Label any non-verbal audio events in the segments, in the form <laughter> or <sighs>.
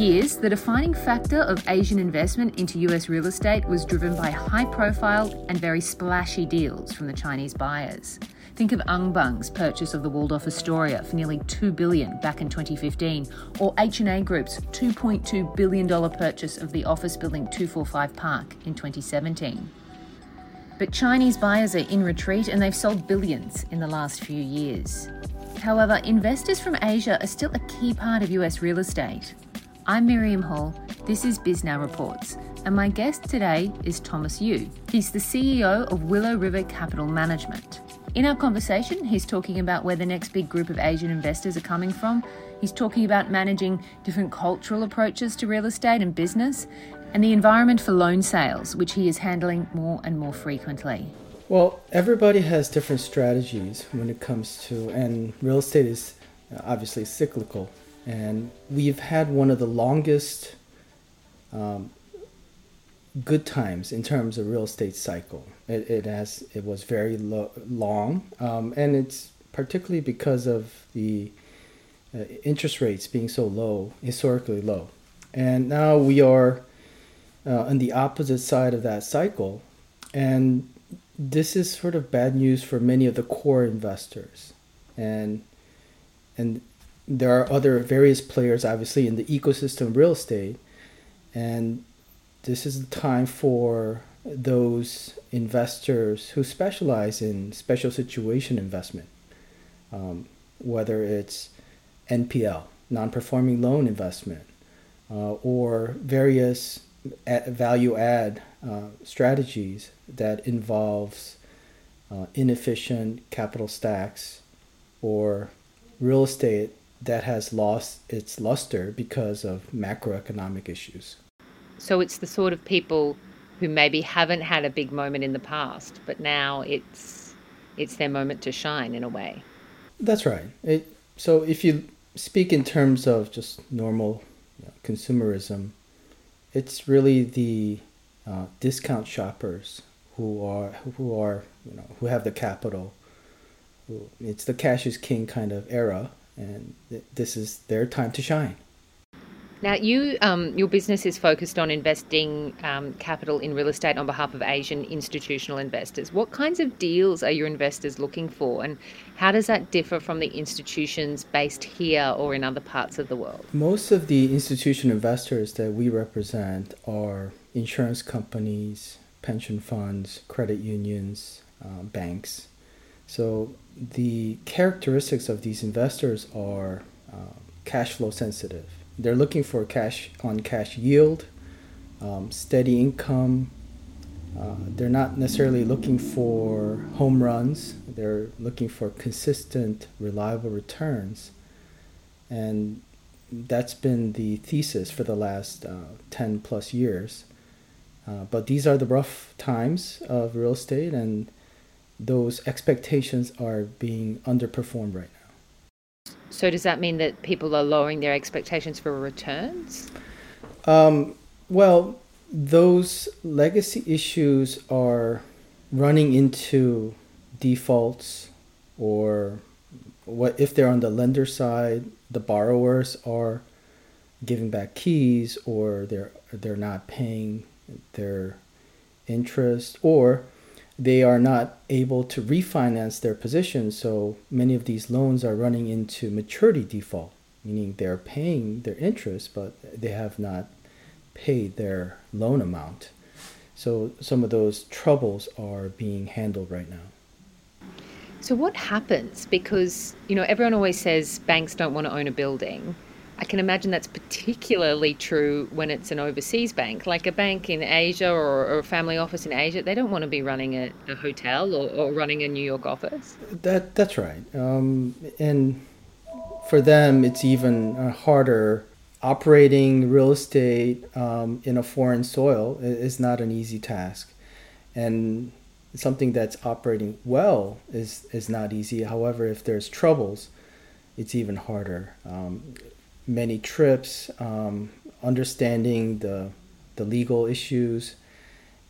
years, the defining factor of Asian investment into US real estate was driven by high profile and very splashy deals from the Chinese buyers. Think of Anbang's purchase of the Waldorf Astoria for nearly 2 billion back in 2015 or HNA Group's 2.2 billion dollar purchase of the office building 245 Park in 2017. But Chinese buyers are in retreat and they've sold billions in the last few years. However, investors from Asia are still a key part of US real estate. I'm Miriam Hall. This is Bisnow Reports, and my guest today is Thomas Yoo. He's the CEO of Willow River Capital Management. In our conversation, he's talking about where the next big group of Asian investors are coming from. He's talking about managing different cultural approaches to real estate and business, and the environment for loan sales, which he is handling more and more frequently. Well, everybody has different strategies when it comes to, and real estate is uh, obviously cyclical. And we've had one of the longest um, good times in terms of real estate cycle. It, it has it was very lo- long, um, and it's particularly because of the uh, interest rates being so low, historically low, and now we are uh, on the opposite side of that cycle, and this is sort of bad news for many of the core investors, and and there are other various players obviously in the ecosystem of real estate, and this is the time for those investors who specialize in special situation investment, um, whether it's NPL, non performing loan investment, uh, or various value add uh, strategies that involves uh, inefficient capital stacks or real estate that has lost its luster because of macroeconomic issues. So it's the sort of people who maybe haven't had a big moment in the past, but now it's it's their moment to shine in a way. That's right. It, so if you speak in terms of just normal you know, consumerism, it's really the uh, discount shoppers who are who are you know who have the capital. Who, it's the cash is king kind of era, and th- this is their time to shine. Now, you, um, your business is focused on investing um, capital in real estate on behalf of Asian institutional investors. What kinds of deals are your investors looking for, and how does that differ from the institutions based here or in other parts of the world? Most of the institutional investors that we represent are insurance companies, pension funds, credit unions, uh, banks. So the characteristics of these investors are uh, cash flow sensitive they're looking for cash on cash yield, um, steady income. Uh, they're not necessarily looking for home runs. They're looking for consistent, reliable returns. And that's been the thesis for the last uh, 10 plus years. Uh, but these are the rough times of real estate, and those expectations are being underperformed right now. So does that mean that people are lowering their expectations for returns? Um, well, those legacy issues are running into defaults or what if they're on the lender side, the borrowers are giving back keys or they're they're not paying their interest or they are not able to refinance their position. So many of these loans are running into maturity default, meaning they're paying their interest, but they have not paid their loan amount. So some of those troubles are being handled right now. So what happens? Because you know everyone always says banks don't want to own a building I can imagine that's particularly true when it's an overseas bank, like a bank in Asia or, or a family office in Asia. They don't want to be running a, a hotel or, or, running a New York office. That that's right, um, and for them, it's even uh, harder. Operating real estate um, in a foreign soil is not an easy task, and something that's operating well is is not easy. However, if there's troubles, it's even harder. Um, many trips, um, understanding the the legal issues.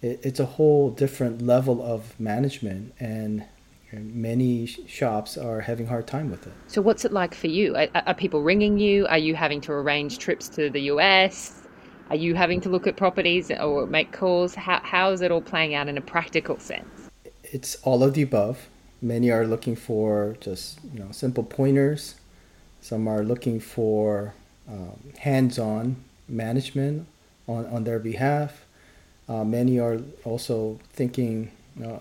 It, it's a whole different level of management, and many shops are having a hard time with it. So, what's it like for you? Are, are people ringing you? Are you having to arrange trips to the US? Are you having to look at properties or make calls? How, how is it all playing out in a practical sense? It's all of the above. Many are looking for just you know simple pointers. Some are looking for um, hands-on management on, on their behalf. Uh, many are also thinking uh,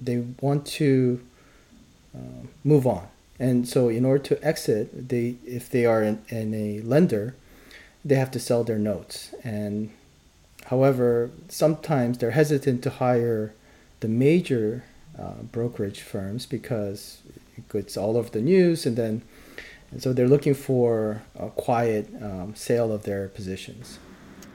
they want to uh, move on. And so, in order to exit, they if they are in, in a lender, they have to sell their notes. And however, sometimes they're hesitant to hire the major uh, brokerage firms because it's all over the news, and then and so they're looking for a quiet um, sale of their positions.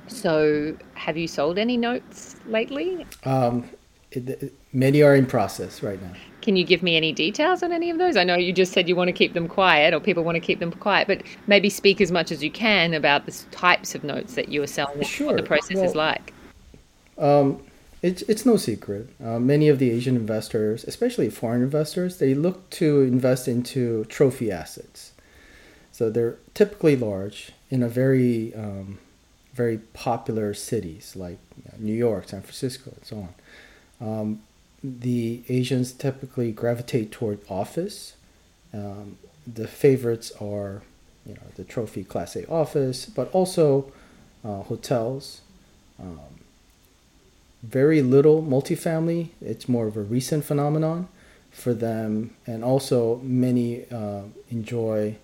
So, have you sold any notes lately? Um, it, it, many are in process right now. Can you give me any details on any of those? I know you just said you want to keep them quiet, or people want to keep them quiet, but maybe speak as much as you can about the types of notes that you are selling. Sure. What the process well, is like. Um, it's it's no secret. Uh, many of the Asian investors, especially foreign investors, they look to invest into trophy assets. So they're typically large in a very um, very popular cities like New York, San Francisco, and so on. Um, the Asians typically gravitate toward office. Um, the favorites are, you know, the trophy Class A office, but also uh, hotels. Um, very little multifamily. It's more of a recent phenomenon for them, and also many uh, enjoy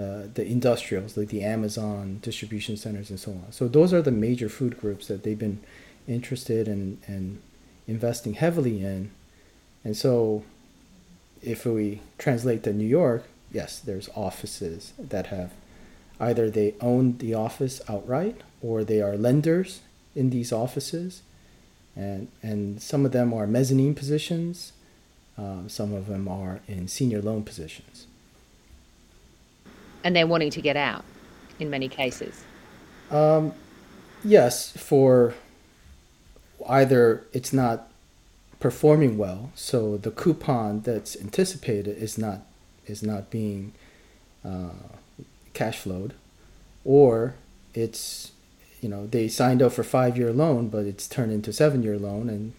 uh, the industrials like the Amazon distribution centers and so on. So those are the major food groups that they've been interested in and investing heavily in. And so if we translate to New York, yes, there's offices that have either they own the office outright or they are lenders in these offices. And, and some of them are mezzanine positions, um, some of them are in senior loan positions and they're wanting to get out in many cases. Um, yes, for either it's not performing well, so the coupon that's anticipated is not is not being uh, cash flowed, or it's you know they signed up for five year loan, but it's turned into seven year loan, and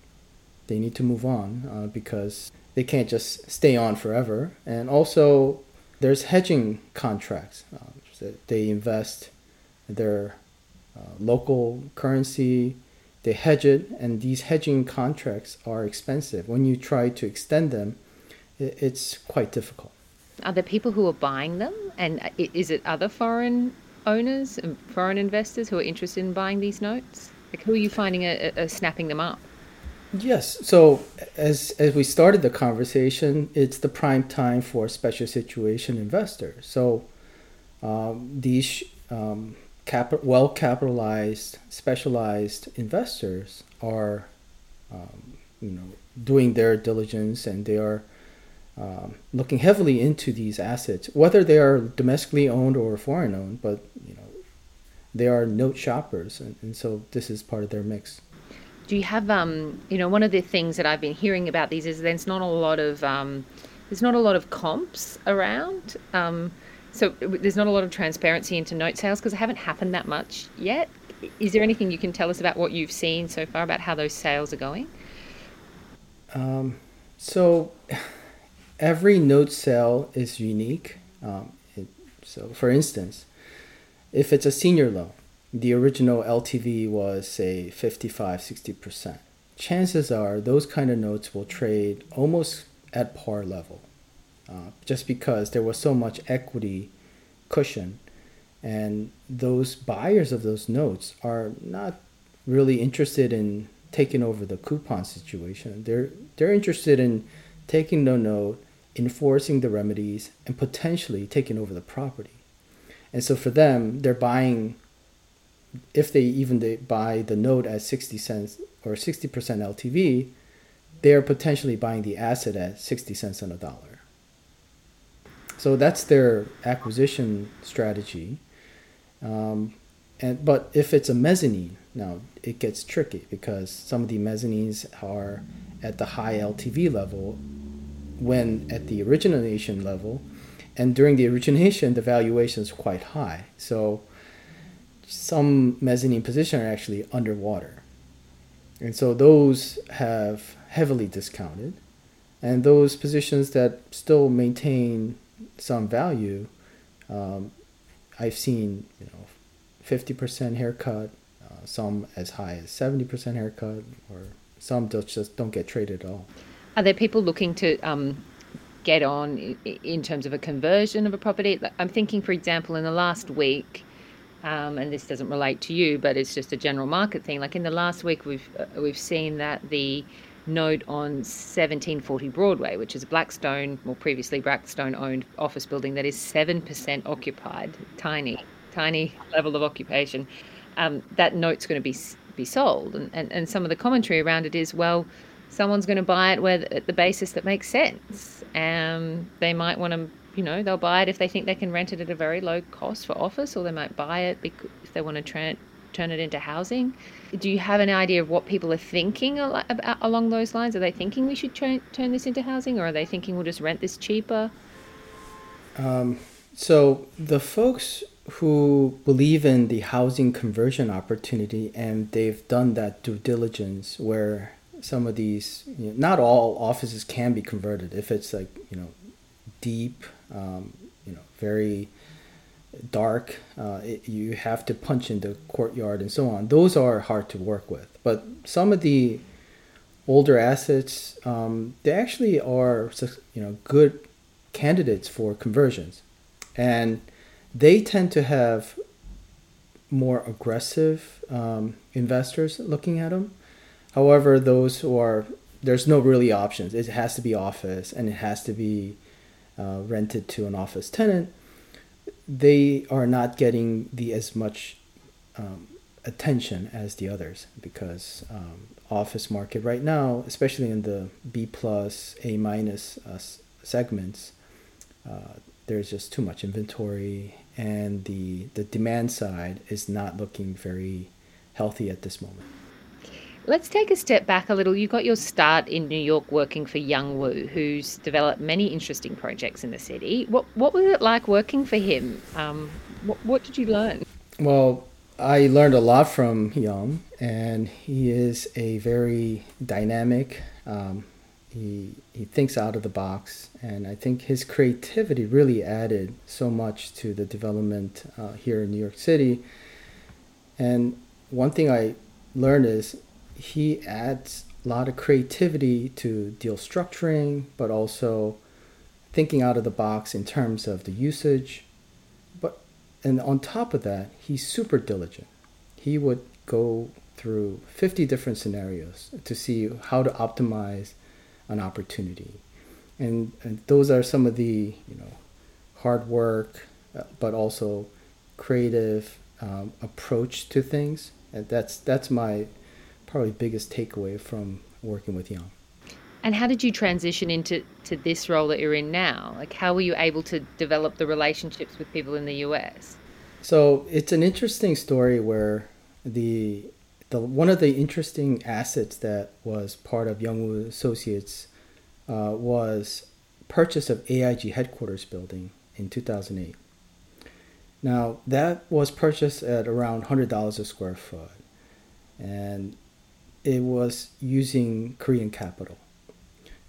they need to move on uh, because they can't just stay on forever, and also there's hedging contracts. Um, they invest their uh, local currency, they hedge it, and these hedging contracts are expensive. When you try to extend them, it, it's quite difficult. Are there people who are buying them? And is it other foreign owners and foreign investors who are interested in buying these notes? Like who are you finding are snapping them up? Yes. So as as we started the conversation, it's the prime time for special situation investors. So um, these um, well capitalized, specialized investors are, um, you know, doing their diligence and they are um, looking heavily into these assets, whether they are domestically owned or foreign owned. But you know, they are note shoppers, and, and so this is part of their mix do you have um you know one of the things that I've been hearing about these is there's not a lot of um, there's not a lot of comps around um, so there's not a lot of transparency into note sales because it haven't happened that much yet. Is there anything you can tell us about what you've seen so far about how those sales are going? Um, so <sighs> every note sale is unique. Um, it, so for instance if it's a senior loan the original LTV was say 55 60%. Chances are those kind of notes will trade almost at par level uh, just because there was so much equity cushion and those buyers of those notes are not really interested in taking over the coupon situation. They're they're interested in taking the note, enforcing the remedies, and potentially taking over the property. And so for them, they're buying if they even they buy the note at 60 cents or 60% LTV, they're potentially buying the asset at 60 cents on a dollar. So that's their acquisition strategy. Um, and but if it's a mezzanine, now it gets tricky because some of the mezzanines are at the high LTV level, when at the origination level, and during the origination, the valuation is quite high. So some mezzanine positions are actually underwater. And so those have heavily discounted. And those positions that still maintain some value, um, I've seen, you know, 50% haircut, uh, some as high as 70% haircut, or some just don't get traded at all. Are there people looking to um, get on in terms of a conversion of a property? I'm thinking, for example, in the last week, um, and this doesn't relate to you, but it's just a general market thing. Like in the last week, we've uh, we've seen that the note on 1740 Broadway, which is a Blackstone, or previously Blackstone owned office building that is 7% occupied, tiny, tiny level of occupation, um, that note's going to be be sold. And, and, and some of the commentary around it is, well, someone's going to buy it where at the basis that makes sense. Um, they might want to, you know, they'll buy it if they think they can rent it at a very low cost for office, or they might buy it if they want to tra- turn it into housing. Do you have an idea of what people are thinking al- along those lines? Are they thinking we should tra- turn this into housing, or are they thinking we'll just rent this cheaper? Um, so the folks who believe in the housing conversion opportunity and they've done that due diligence where some of these you know, not all offices can be converted if it's like you know deep um, you know very dark uh, it, you have to punch in the courtyard and so on those are hard to work with but some of the older assets um, they actually are you know good candidates for conversions and they tend to have more aggressive um, investors looking at them. However, those who are there's no really options. It has to be office and it has to be uh, rented to an office tenant. They are not getting the as much um, attention as the others because um, office market right now, especially in the B plus A minus uh, segments, uh, there's just too much inventory and the the demand side is not looking very healthy at this moment. Let's take a step back a little. You got your start in New York working for Young Woo, who's developed many interesting projects in the city. What what was it like working for him? Um, what, what did you learn? Well, I learned a lot from Young, and he is a very dynamic, um, he he thinks out of the box, and I think his creativity really added so much to the development uh, here in New York City. And one thing I learned is he adds a lot of creativity to deal structuring, but also thinking out of the box in terms of the usage. But and on top of that, he's super diligent. He would go through 50 different scenarios to see how to optimize an opportunity. And, and those are some of the you know hard work, uh, but also creative um, approach to things. And that's that's my probably biggest takeaway from working with Young. And how did you transition into to this role that you're in now? Like, how were you able to develop the relationships with people in the US? So it's an interesting story where the the one of the interesting assets that was part of Young Woo Associates uh, was purchase of AIG headquarters building in 2008. Now that was purchased at around hundred dollars a square foot, and it was using Korean capital,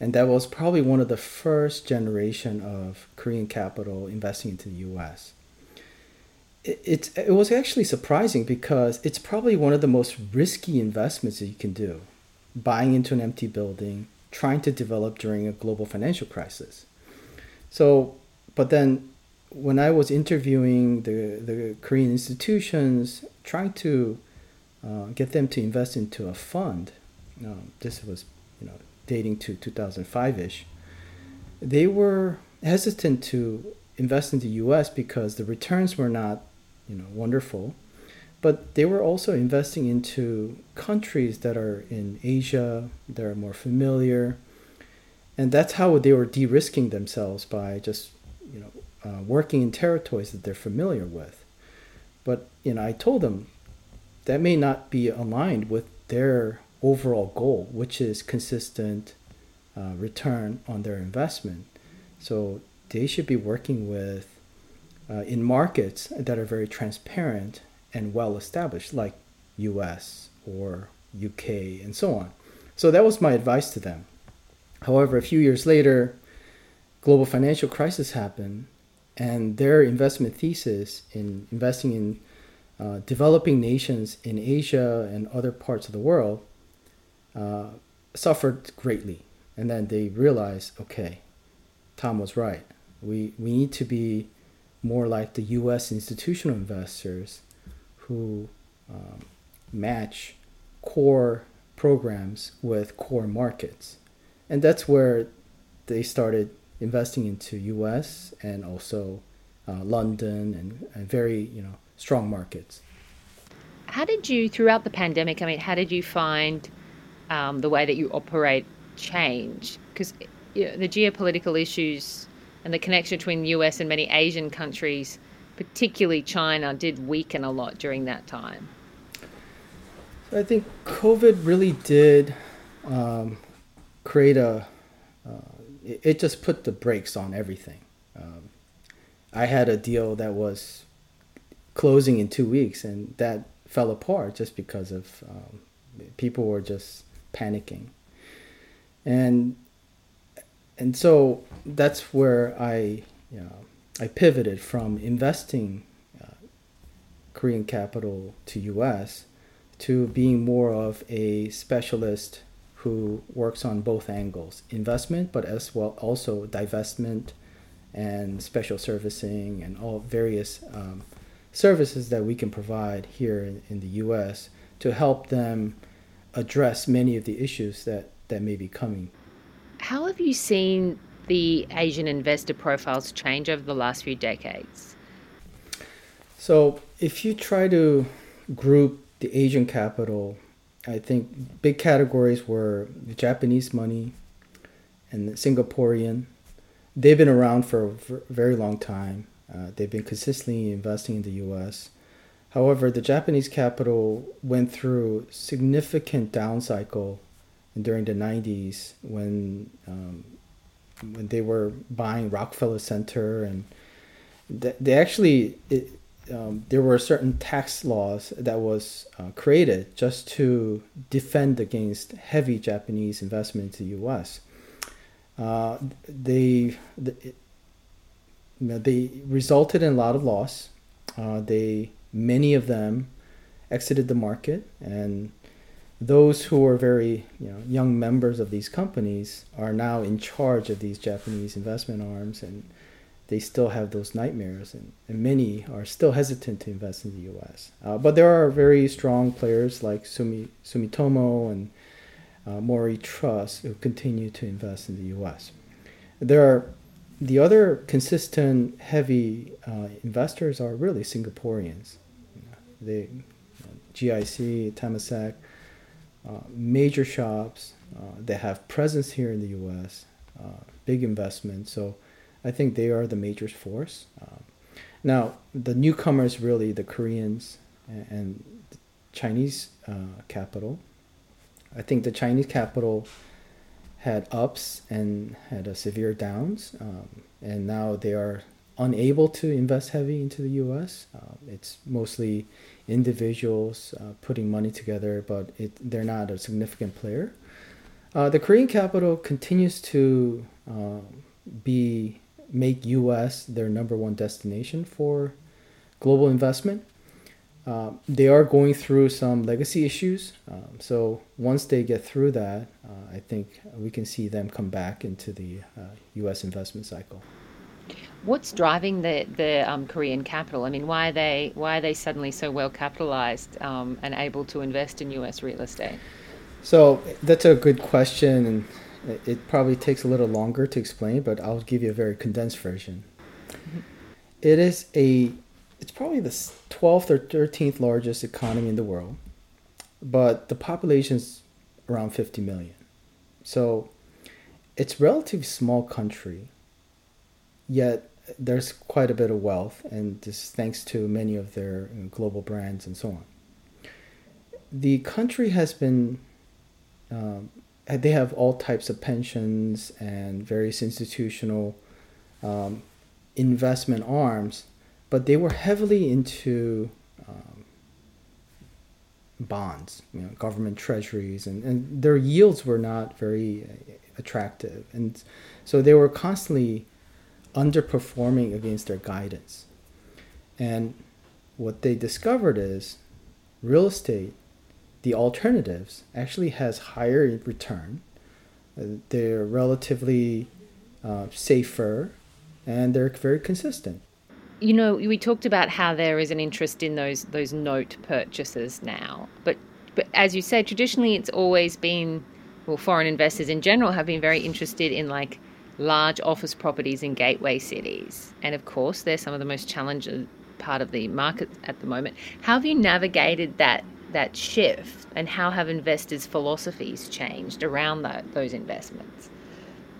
and that was probably one of the first generation of Korean capital investing into the U.S it, it was actually surprising because it's probably one of the most risky investments that you can do. Buying into an empty building trying to develop during a global financial crisis. So but then when i was interviewing the, the korean institutions trying to uh, get them to invest into a fund um, this was you know dating to 2005ish they were hesitant to invest in the us because the returns were not you know wonderful. But they were also investing into countries that are in Asia that are more familiar. And that's how they were de-risking themselves by just you know uh, working in territories that they're familiar with. But you know I told them that may not be aligned with their overall goal which is consistent uh, return on their investment. So they should be working with uh, in markets that are very transparent and well established, like US or UK and so on. So that was my advice to them. However, a few years later, global financial crisis happened, and their investment thesis in investing in uh, developing nations in Asia and other parts of the world uh, suffered greatly. And then they realized, okay, Tom was right. We, we need to be more like the US institutional investors who um, match core programs with core markets. And that's where they started investing into US and also uh, London and, and very, you know, strong markets. How did you, throughout the pandemic, I mean, how did you find um, the way that you operate change? Because you know, the geopolitical issues and the connection between the US and many Asian countries, particularly China, did weaken a lot during that time. So I think COVID really did um, create a. Uh, it, it, just put the brakes on everything. Um, I had a deal that was closing in two weeks, and that fell apart just because of um, people were just panicking, and and so that's where I you know, I pivoted from investing uh, Korean capital to U.S. to being more of a specialist who works on both angles investment but as well also divestment and special servicing and all various um, services that we can provide here in, in, the US to help them address many of the issues that, that may be coming. How have you seen the Asian investor profiles change over the last few decades? So, if you try to group the Asian capital, I think big categories were the Japanese money and the Singaporean. They've been around for a very long time. Uh, they've been consistently investing in the U.S. However, the Japanese capital went through significant down cycle during the 90s when um, when they were buying Rockefeller Center and they, actually it, um, there were certain tax laws that was uh, created just to defend against heavy Japanese investment into the U.S. Uh, they, they resulted in a lot of loss. Uh, they many of them exited the market, and those who were very you know young members of these companies are now in charge of these Japanese investment arms and they still have those nightmares, and, and many are still hesitant to invest in the U.S. Uh, but there are very strong players like Sumi, Sumitomo and uh, Mori Trust who continue to invest in the U.S. There are the other consistent heavy uh, investors are really Singaporeans. They, GIC, Temasek, uh, major shops. Uh, have presence here in the U.S. Uh, big investment. So I think they are the major force. Um, now, the newcomers really the Koreans and, and Chinese uh, capital. I think the Chinese capital had ups and had a severe downs, um, and now they are unable to invest heavy into the U.S. Uh, it's mostly individuals uh, putting money together, but it, they're not a significant player. Uh, the Korean capital continues to uh, be make U.S. their number one destination for global investment. Uh, they are going through some legacy issues. Um, so once they get through that, uh, I think we can see them come back into the uh, U.S. investment cycle. What's driving the the um, Korean capital? I mean, why are they why are they suddenly so well capitalized um, and able to invest in U.S. real estate? So that's a good question, and it probably takes a little longer to explain, but I'll give you a very condensed version. Mm-hmm. It is a, it's probably the 12th or 13th largest economy in the world, but the population is around 50 million. So it's a relatively small country, yet there's quite a bit of wealth, and this thanks to many of their global brands and so on. The country has been um, they have all types of pensions and various institutional um, investment arms, but they were heavily into um, bonds, you know, government treasuries, and, and their yields were not very uh, attractive. And so they were constantly underperforming against their guidance. And what they discovered is real estate, the alternatives, actually has higher return. Uh, they're relatively uh, safer and they're very consistent. You know, we talked about how there is an interest in those those note purchases now, but but as you say, traditionally it's always been well, foreign investors in general have been very interested in like large office properties in gateway cities, and of course they're some of the most challenging part of the market at the moment. How have you navigated that that shift, and how have investors' philosophies changed around that, those investments?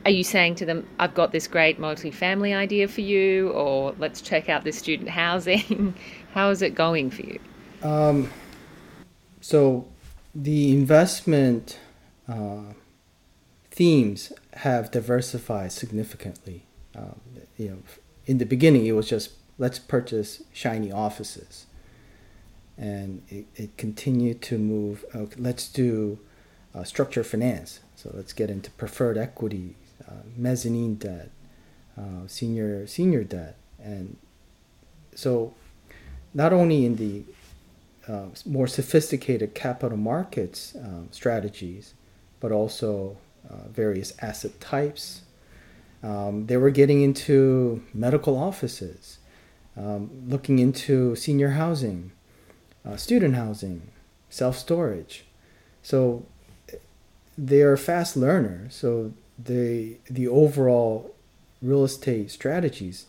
Are you saying to them, "I've got this great multi-family idea for you," or "Let's check out this student housing"? <laughs> how is it going for you? Um, so, the investment uh, themes have diversified significantly. Um, you know, in the beginning, it was just let's purchase shiny offices. And it, it continued to move, okay, let's do uh, finance. So let's get into preferred equity, uh, mezzanine debt, uh, senior senior debt, and so not only in the uh, more sophisticated capital markets um, strategies, but also uh, various asset types. Um, they were getting into medical offices, um, looking into senior housing, uh, student housing, self storage. So they are fast learners. So they the overall real estate strategies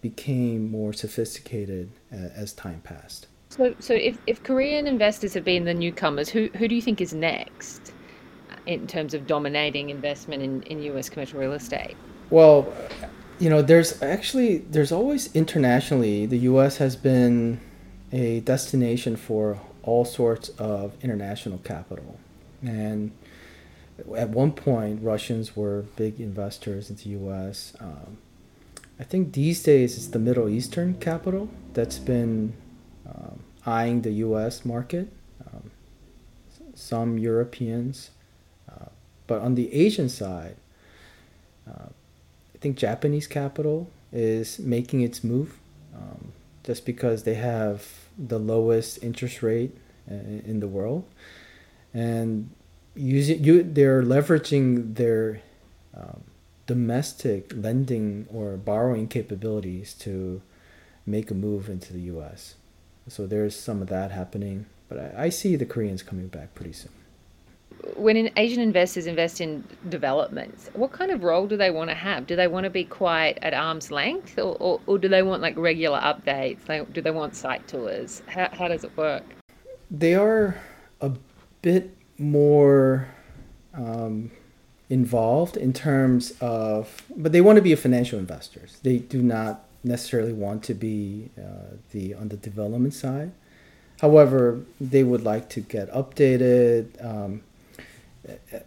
became more sophisticated uh, as time passed. So, so if, if Korean investors have been the newcomers, who, who do you think is next in terms of dominating investment in, in US commercial real estate? Well, you know, there's actually there's always internationally the U.S. has been a destination for all sorts of international capital, and at one point Russians were big investors into U.S. Um, I think these days it's the Middle Eastern capital that's been um, eyeing the U.S. market. Um, some Europeans, uh, but on the Asian side. Uh, I think Japanese capital is making its move um, just because they have the lowest interest rate uh, in the world, and using you they're leveraging their um, domestic lending or borrowing capabilities to make a move into the U.S. So there's some of that happening, but I, I see the Koreans coming back pretty soon when Asian investors invest in developments, what kind of role do they want to have? Do they want to be quiet at arm's length, or, or, or do they want like regular updates? Like, do they want site tours? How, how does it work? They are a bit more um, involved in terms of, but they want to be financial investors. They do not necessarily want to be uh, the on the development side. However, they would like to get updated. Um,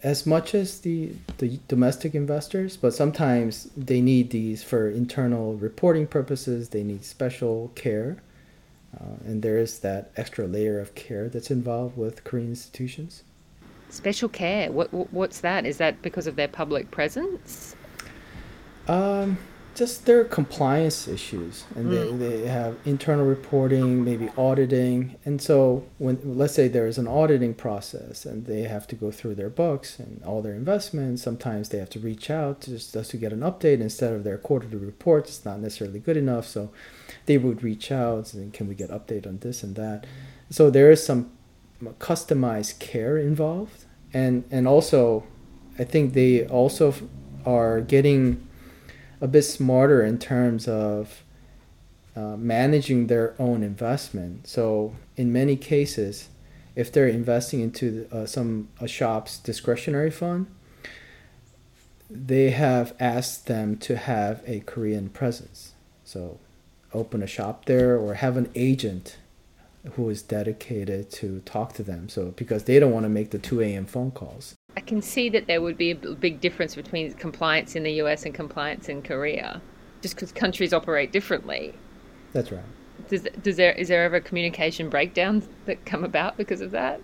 as much as the, the domestic investors, but sometimes they need these for internal reporting purposes. They need special care, uh, and there is that extra layer of care that's involved with Korean institutions. Special care. What what's that? Is that because of their public presence? Um, just their compliance issues and mm. they, they have internal reporting maybe auditing and so when let's say there's an auditing process and they have to go through their books and all their investments sometimes they have to reach out to just, just to get an update instead of their quarterly reports it's not necessarily good enough so they would reach out and can we get update on this and that so there is some customized care involved and and also i think they also are getting a bit smarter in terms of uh, managing their own investment. So in many cases, if they're investing into uh, some a shop's discretionary fund, they have asked them to have a Korean presence. So open a shop there or have an agent who is dedicated to talk to them. So because they don't want to make the 2 a.m. phone calls. I can see that there would be a big difference between compliance in the US and compliance in Korea, just because countries operate differently. That's right. Does, does there is there ever communication breakdowns that come about because of that?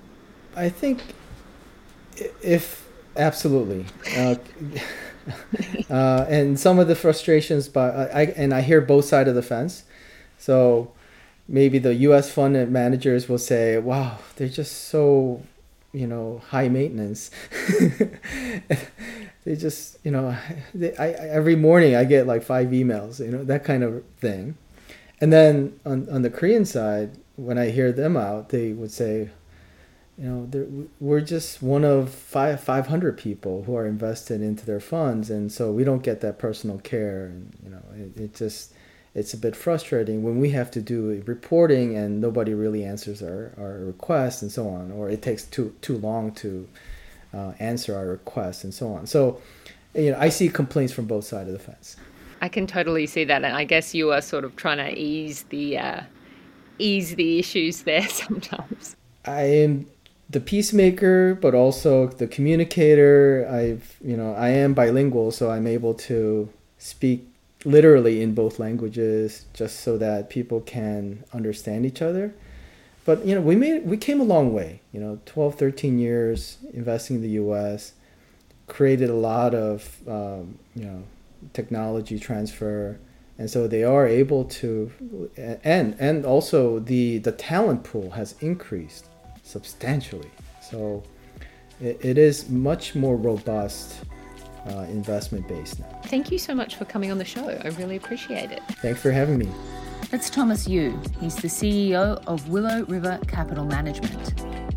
I think if absolutely, uh, <laughs> uh, and some of the frustrations, but I and I hear both side of the fence. So maybe the U.S. fund managers will say, "Wow, they're just so, you know, high maintenance." <laughs> they just, you know, they, I, every morning I get like five emails, you know, that kind of thing. And then on on the Korean side, when I hear them out, they would say, you know, we're just one of five 500 people who are invested into their funds, and so we don't get that personal care, and you know, it, it just it's a bit frustrating when we have to do reporting and nobody really answers our, our requests and so on, or it takes too too long to uh, answer our requests and so on. So, you know, I see complaints from both sides of the fence. I can totally see that, and I guess you are sort of trying to ease the uh, ease the issues there <laughs> sometimes. I am the peacemaker, but also the communicator. I've you know I am bilingual, so I'm able to speak literally in both languages just so that people can understand each other. But you know we made we came a long way you know 12 13 years investing in the us created a lot of um, you know technology transfer. And so they are able to and and also the the talent pool has increased substantially. So it, it is much more robust uh, investment based now. Thank you so much for coming on the show. I really appreciate it. Thanks for having me. That's Thomas Yoo. He's the CEO of Willow River Capital Management.